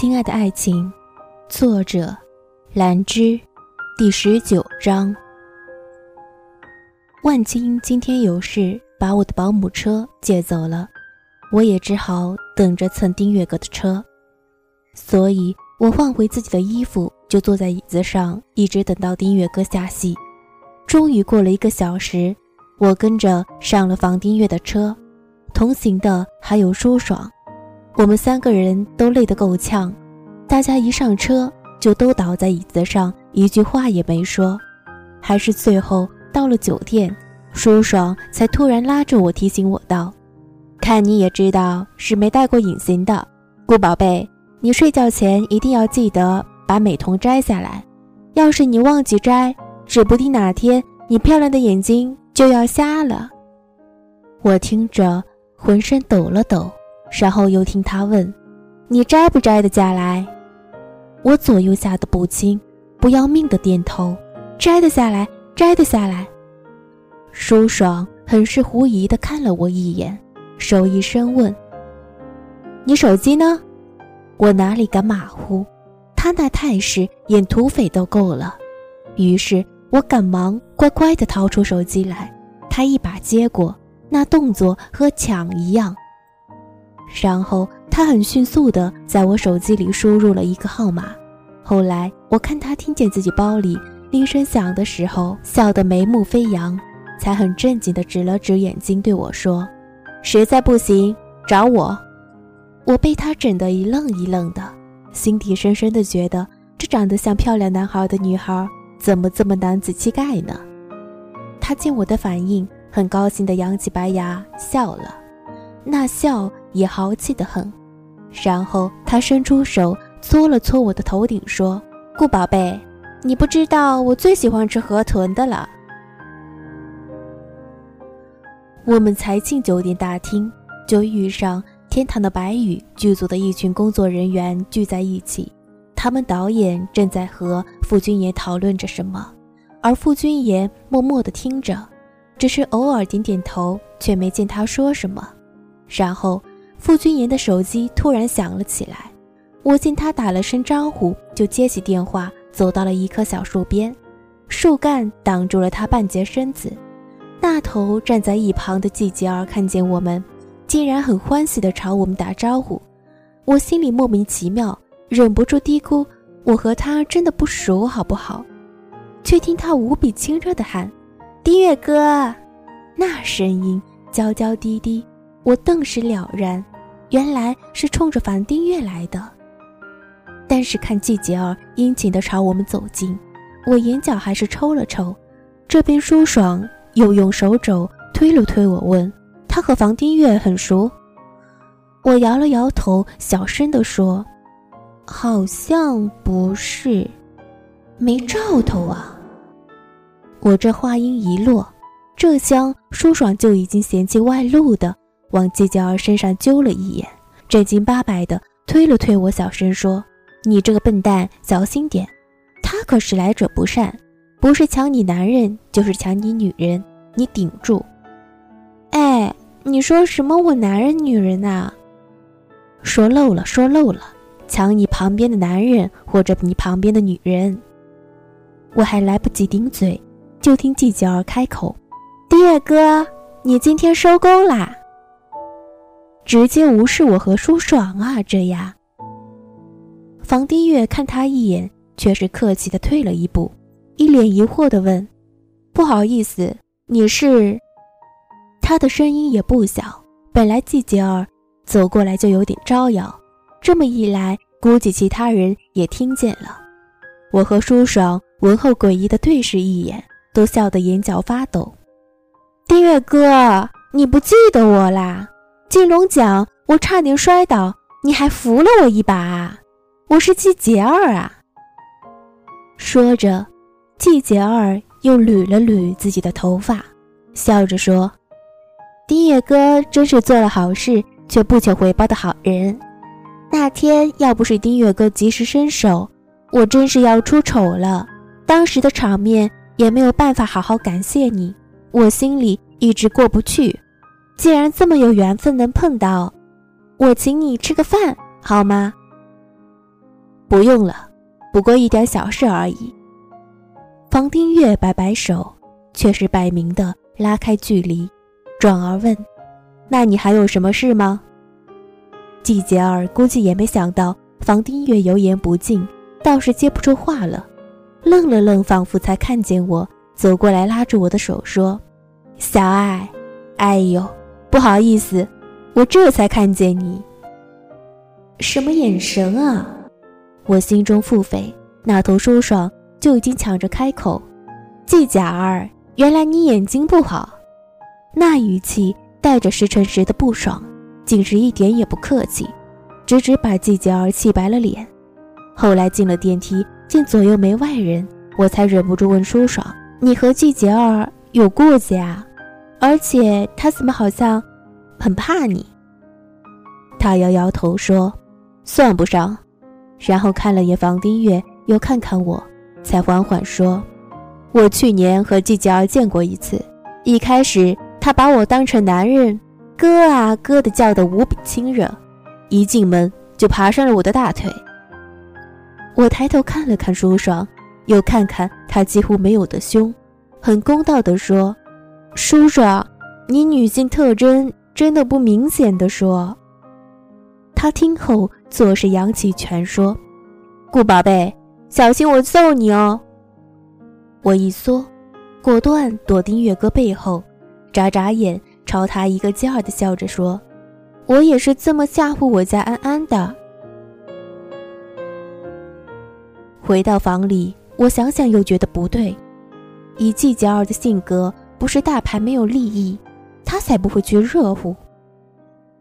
亲爱的爱情，作者兰芝，第十九章。万青今天有事，把我的保姆车借走了，我也只好等着蹭丁月阁的车。所以我换回自己的衣服，就坐在椅子上，一直等到丁月阁下戏。终于过了一个小时，我跟着上了房丁月的车，同行的还有舒爽。我们三个人都累得够呛，大家一上车就都倒在椅子上，一句话也没说。还是最后到了酒店，舒爽才突然拉着我提醒我道：“看你也知道是没戴过隐形的，顾宝贝，你睡觉前一定要记得把美瞳摘下来。要是你忘记摘，指不定哪天你漂亮的眼睛就要瞎了。”我听着浑身抖了抖。然后又听他问：“你摘不摘得下来？”我左右吓得不轻，不要命的点头：“摘得下来，摘得下来。”舒爽很是狐疑的看了我一眼，手一伸问：“你手机呢？”我哪里敢马虎，他那态势演土匪都够了。于是我赶忙乖乖的掏出手机来，他一把接过，那动作和抢一样。然后他很迅速地在我手机里输入了一个号码。后来我看他听见自己包里铃声响的时候，笑得眉目飞扬，才很正经地指了指眼睛对我说：“实在不行找我。”我被他整得一愣一愣的，心底深深的觉得这长得像漂亮男孩的女孩怎么这么男子气概呢？他见我的反应，很高兴地扬起白牙笑了。那笑也豪气得很，然后他伸出手搓了搓我的头顶，说：“顾宝贝，你不知道我最喜欢吃河豚的了。”我们才进酒店大厅，就遇上《天堂的白羽》剧组的一群工作人员聚在一起，他们导演正在和傅君言讨论着什么，而傅君言默默地听着，只是偶尔点点头，却没见他说什么。然后，傅君言的手机突然响了起来。我见他打了声招呼，就接起电话，走到了一棵小树边，树干挡住了他半截身子。那头站在一旁的季杰儿看见我们，竟然很欢喜地朝我们打招呼。我心里莫名其妙，忍不住嘀咕：“我和他真的不熟，好不好？”却听他无比亲热地喊：“丁月哥！”那声音娇娇滴滴。我顿时了然，原来是冲着樊丁月来的。但是看季杰儿殷勤地朝我们走近，我眼角还是抽了抽。这边舒爽又用手肘推了推我，问他和房丁月很熟。我摇了摇头，小声地说：“好像不是，没兆头啊。”我这话音一落，这厢舒爽就已经嫌弃外露的。往季娇儿身上揪了一眼，正经八百的推了推我，小声说：“你这个笨蛋，小心点，他可是来者不善，不是抢你男人，就是抢你女人，你顶住。”哎，你说什么？我男人女人啊？说漏了，说漏了，抢你旁边的男人或者你旁边的女人。我还来不及顶嘴，就听季娇儿开口：“丁月哥，你今天收工啦？”直接无视我和舒爽啊！这样，房丁月看他一眼，却是客气的退了一步，一脸疑惑的问：“不好意思，你是？”他的声音也不小，本来季杰儿走过来就有点招摇，这么一来，估计其他人也听见了。我和舒爽闻后诡异的对视一眼，都笑得眼角发抖。丁月哥，你不记得我啦？金龙奖，我差点摔倒，你还扶了我一把啊！我是季杰儿啊。说着，季杰儿又捋了捋自己的头发，笑着说：“丁月哥真是做了好事却不求回报的好人。那天要不是丁月哥及时伸手，我真是要出丑了。当时的场面也没有办法好好感谢你，我心里一直过不去。”既然这么有缘分能碰到，我请你吃个饭好吗？不用了，不过一点小事而已。房丁月摆摆手，却是摆明的拉开距离，转而问：“那你还有什么事吗？”季杰儿估计也没想到房丁月油盐不进，倒是接不出话了，愣了愣，仿佛才看见我走过来，拉住我的手说：“小爱，哎呦，不好意思，我这才看见你。什么眼神啊？”我心中腹诽，那头舒爽就已经抢着开口：“季贾儿，原来你眼睛不好。”那语气带着十成十的不爽。竟是一点也不客气，直直把季杰儿气白了脸。后来进了电梯，见左右没外人，我才忍不住问舒爽：“你和季杰儿有过节啊？而且他怎么好像很怕你？”他摇摇头说：“算不上。”然后看了眼房丁月，又看看我，才缓缓说：“我去年和季杰儿见过一次，一开始他把我当成男人。”哥啊哥的叫得无比亲热，一进门就爬上了我的大腿。我抬头看了看舒爽，又看看他几乎没有的胸，很公道的说：“叔叔，你女性特征真的不明显的说。”他听后作势扬起拳说：“顾宝贝，小心我揍你哦！”我一缩，果断躲进月哥背后，眨眨眼。朝他一个劲儿的笑着说：“我也是这么吓唬我家安安的。”回到房里，我想想又觉得不对。以季杰儿的性格，不是大牌没有利益，他才不会去热乎。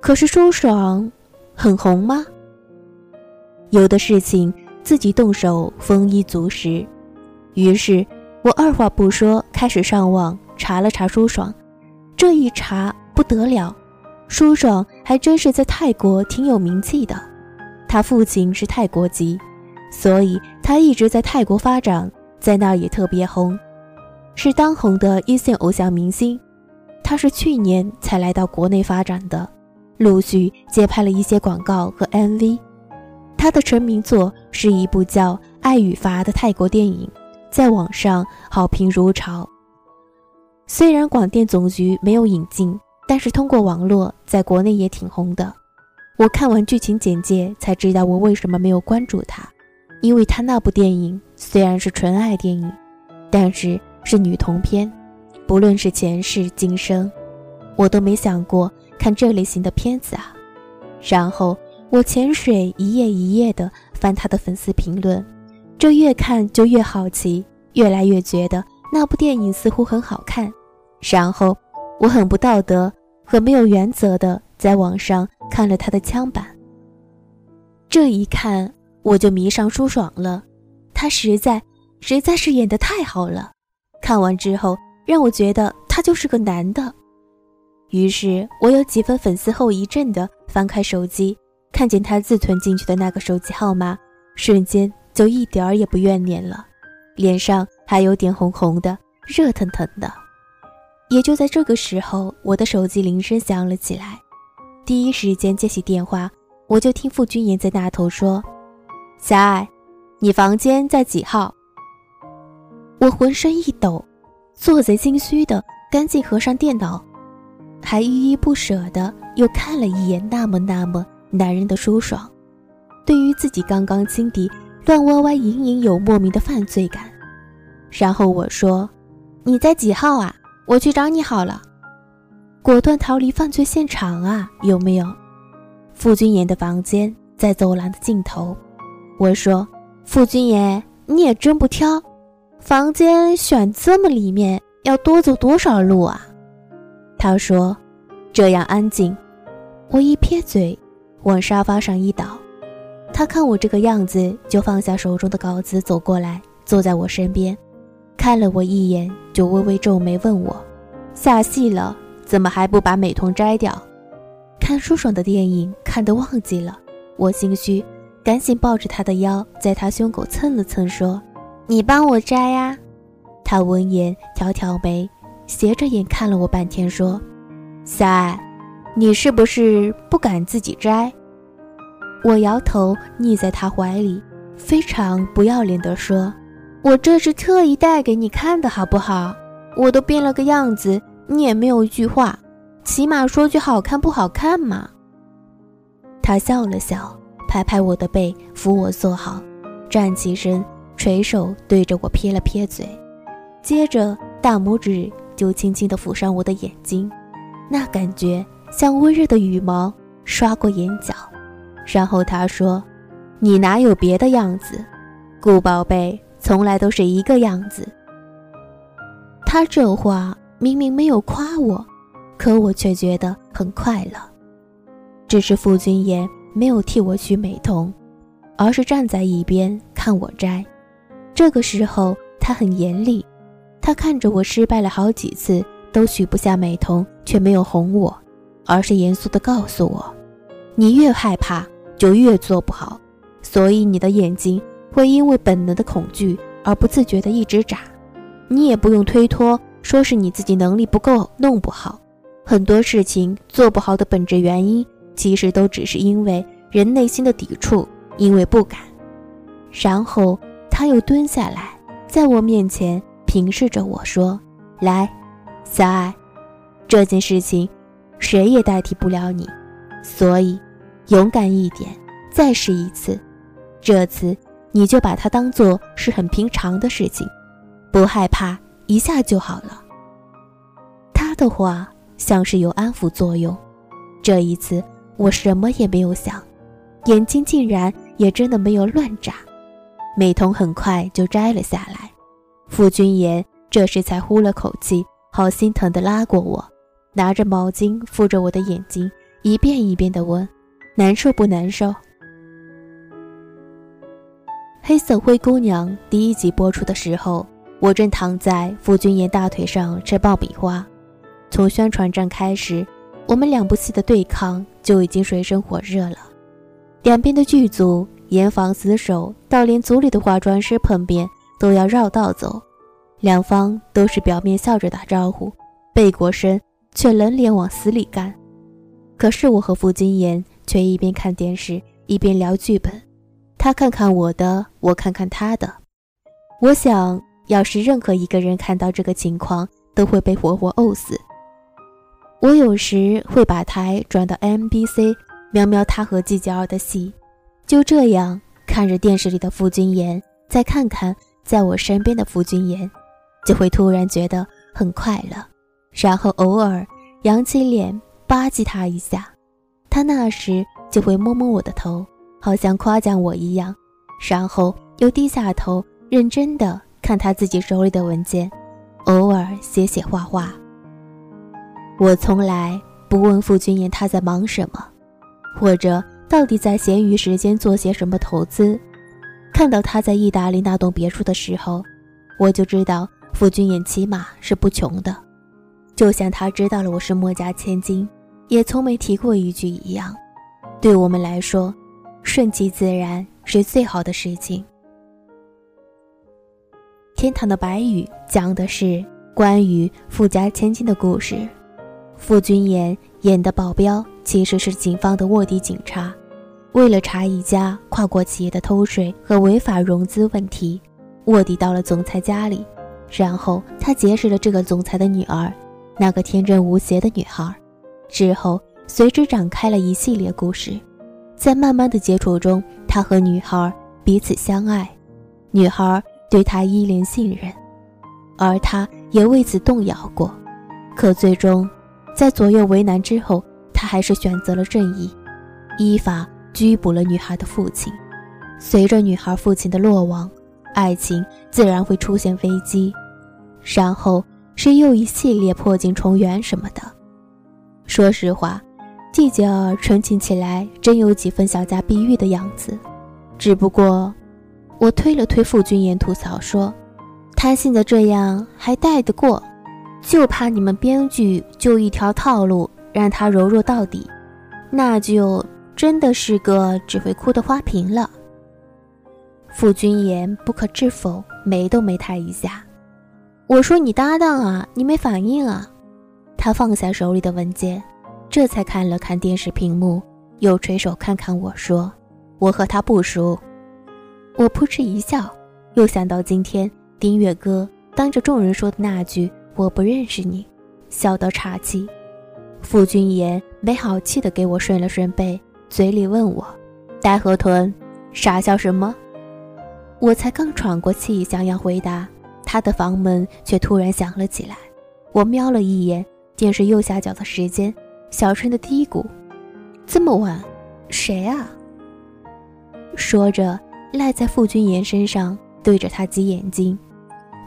可是舒爽很红吗？有的事情自己动手，丰衣足食。于是我二话不说，开始上网查了查舒爽。这一查不得了，舒爽还真是在泰国挺有名气的。他父亲是泰国籍，所以他一直在泰国发展，在那儿也特别红，是当红的一线偶像明星。他是去年才来到国内发展的，陆续接拍了一些广告和 MV。他的成名作是一部叫《爱与罚》的泰国电影，在网上好评如潮。虽然广电总局没有引进，但是通过网络在国内也挺红的。我看完剧情简介才知道我为什么没有关注他，因为他那部电影虽然是纯爱电影，但是是女同片，不论是前世今生，我都没想过看这类型的片子啊。然后我潜水一页一页的翻他的粉丝评论，这越看就越好奇，越来越觉得那部电影似乎很好看。然后，我很不道德和没有原则的在网上看了他的枪版。这一看，我就迷上舒爽了，他实在实在是演的太好了。看完之后，让我觉得他就是个男的。于是我有几分粉丝后遗症的翻开手机，看见他自存进去的那个手机号码，瞬间就一点儿也不怨念了，脸上还有点红红的，热腾腾的。也就在这个时候，我的手机铃声响了起来。第一时间接起电话，我就听傅君言在那头说：“小爱，你房间在几号？”我浑身一抖，做贼心虚的赶紧合上电脑，还依依不舍的又看了一眼那么那么男人的舒爽。对于自己刚刚心底乱歪歪、隐隐有莫名的犯罪感，然后我说：“你在几号啊？”我去找你好了，果断逃离犯罪现场啊！有没有？傅君言的房间在走廊的尽头。我说：“傅君言，你也真不挑，房间选这么里面，要多走多少路啊？”他说：“这样安静。”我一撇嘴，往沙发上一倒。他看我这个样子，就放下手中的稿子，走过来，坐在我身边。看了我一眼，就微微皱眉问我：“下戏了，怎么还不把美瞳摘掉？”看舒爽的电影看得忘记了，我心虚，赶紧抱着他的腰，在他胸口蹭了蹭，说：“你帮我摘呀。”他闻言挑挑眉，斜着眼看了我半天，说：“小爱，你是不是不敢自己摘？”我摇头，腻在他怀里，非常不要脸地说：“我这是特意带给你看的，好不好？我都变了个样子，你也没有一句话，起码说句好看不好看嘛。”他笑了笑，拍拍我的背，扶我坐好，站起身，垂手对着我撇了撇嘴，接着大拇指就轻轻地抚上我的眼睛，那感觉像温热的羽毛刷过眼角。然后他说：“你哪有别的样子？顾宝贝从来都是一个样子。”他这话明明没有夸我，可我却觉得很快乐。只是傅君言没有替我取美瞳，而是站在一边看我摘。这个时候他很严厉，他看着我失败了好几次都取不下美瞳，却没有哄我，而是严肃地告诉我：“你越害怕。”就越做不好，所以你的眼睛会因为本能的恐惧而不自觉地一直眨。你也不用推脱，说是你自己能力不够弄不好。很多事情做不好的本质原因，其实都只是因为人内心的抵触，因为不敢。然后他又蹲下来，在我面前平视着我说：“来，小爱，这件事情，谁也代替不了你，所以。”勇敢一点，再试一次。这次你就把它当做是很平常的事情，不害怕，一下就好了。他的话像是有安抚作用。这一次我什么也没有想，眼睛竟然也真的没有乱眨。美瞳很快就摘了下来。傅君言这时才呼了口气，好心疼地拉过我，拿着毛巾敷着我的眼睛，一遍一遍地问。难受不难受？《黑色灰姑娘》第一集播出的时候，我正躺在傅君言大腿上吃爆米花。从宣传站开始，我们两部戏的对抗就已经水深火热了。两边的剧组严防死守，到连组里的化妆师碰面都要绕道走。两方都是表面笑着打招呼，背过身却冷脸往死里干。可是我和傅君言。却一边看电视一边聊剧本，他看看我的，我看看他的。我想要是任何一个人看到这个情况，都会被活活呕死。我有时会把台转到 MBC，瞄瞄他和季佳儿的戏，就这样看着电视里的傅君言，再看看在我身边的傅君言，就会突然觉得很快乐，然后偶尔扬起脸吧唧他一下。他那时就会摸摸我的头，好像夸奖我一样，然后又低下头，认真的看他自己手里的文件，偶尔写写画画。我从来不问傅君言他在忙什么，或者到底在闲余时间做些什么投资。看到他在意大利那栋别墅的时候，我就知道傅君言起码是不穷的，就像他知道了我是墨家千金。也从没提过一句一样，对我们来说，顺其自然是最好的事情。天堂的白羽讲的是关于富家千金的故事，傅君言演的保镖其实是警方的卧底警察，为了查一家跨国企业的偷税和违法融资问题，卧底到了总裁家里，然后他结识了这个总裁的女儿，那个天真无邪的女孩。之后，随之展开了一系列故事，在慢慢的接触中，他和女孩彼此相爱，女孩对他依恋信任，而他也为此动摇过，可最终，在左右为难之后，他还是选择了正义，依法拘捕了女孩的父亲。随着女孩父亲的落网，爱情自然会出现危机，然后是又一系列破镜重圆什么的。说实话，季杰儿纯情起来真有几分小家碧玉的样子。只不过，我推了推傅君言，吐槽说：“他现在这样还带得过，就怕你们编剧就一条套路，让他柔弱到底，那就真的是个只会哭的花瓶了。”傅君言不可置否，眉都没抬一下。我说：“你搭档啊，你没反应啊？”他放下手里的文件，这才看了看电视屏幕，又垂手看看我说：“我和他不熟。”我扑哧一笑，又想到今天丁月哥当着众人说的那句“我不认识你”，笑到岔气。傅君言没好气地给我顺了顺背，嘴里问我：“呆河豚，傻笑什么？”我才刚喘过气，想要回答，他的房门却突然响了起来。我瞄了一眼电视右下角的时间，小声的嘀咕：“这么晚，谁啊？”说着，赖在傅君言身上，对着他挤眼睛。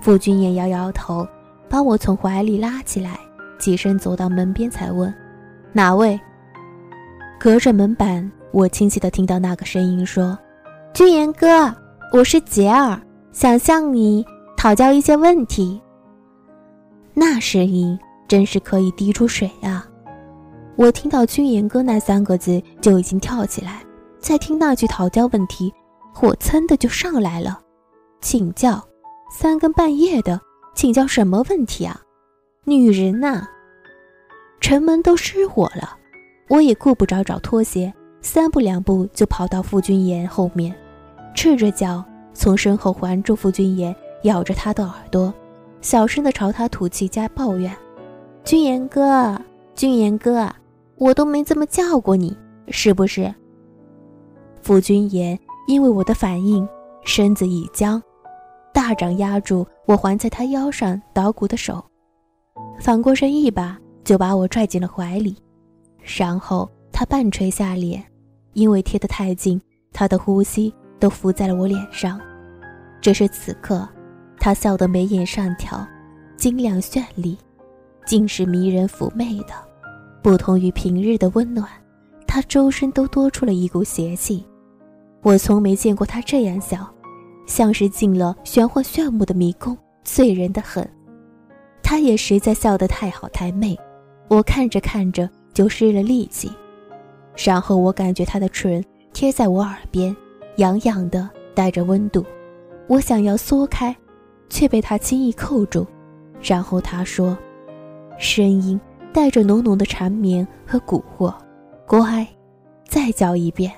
傅君言摇摇头，把我从怀里拉起来，起身走到门边，才问：“哪位？”隔着门板，我清晰的听到那个声音说：“君言哥。”我是杰儿，想向你讨教一些问题。那声音真是可以滴出水啊！我听到“君言哥”那三个字就已经跳起来，再听那句讨教问题，火蹭的就上来了。请教，三更半夜的，请教什么问题啊？女人呐！城门都失火了，我也顾不着找拖鞋，三步两步就跑到傅君言后面。赤着脚从身后环住傅君言，咬着他的耳朵，小声的朝他吐气加抱怨：“君言哥，君言哥，我都没这么叫过你，是不是？”傅君言因为我的反应，身子一僵，大掌压住我环在他腰上捣鼓的手，反过身一把就把我拽进了怀里，然后他半垂下脸，因为贴得太近，他的呼吸。都浮在了我脸上，只是此刻，他笑得眉眼上挑，晶亮绚丽，竟是迷人妩媚的，不同于平日的温暖，他周身都多出了一股邪气。我从没见过他这样笑，像是进了玄幻炫目的迷宫，醉人的很。他也实在笑得太好太媚，我看着看着就失了力气。然后我感觉他的唇贴在我耳边。痒痒的，带着温度，我想要缩开，却被他轻易扣住。然后他说，声音带着浓浓的缠绵和蛊惑：“乖，再叫一遍。”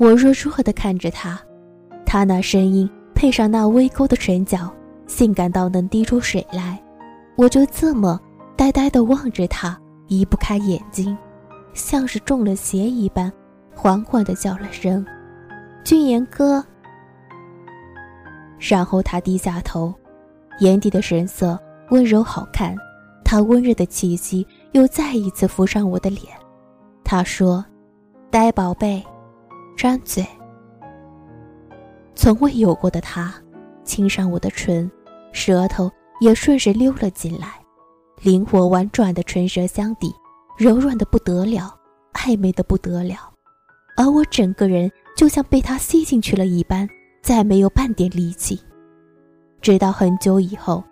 我弱弱的看着他，他那声音配上那微勾的唇角，性感到能滴出水来。我就这么呆呆的望着他，移不开眼睛，像是中了邪一般，缓缓的叫了声。俊言哥，然后他低下头，眼底的神色温柔好看，他温热的气息又再一次浮上我的脸。他说：“呆宝贝，张嘴。”从未有过的他，亲上我的唇，舌头也顺势溜了进来，灵活婉转的唇舌相抵，柔软的不得了，暧昧的不得了，而我整个人。就像被他吸进去了一般，再没有半点力气。直到很久以后，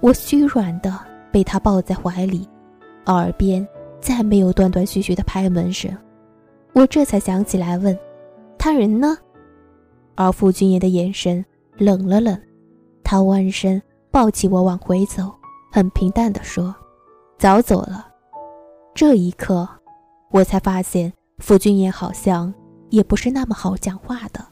我虚软的被他抱在怀里，耳边再没有断断续续的拍门声，我这才想起来问：“他人呢？”而傅君言的眼神冷了冷，他弯身抱起我往回走，很平淡的说：“早走了。”这一刻，我才发现傅君言好像。也不是那么好讲话的。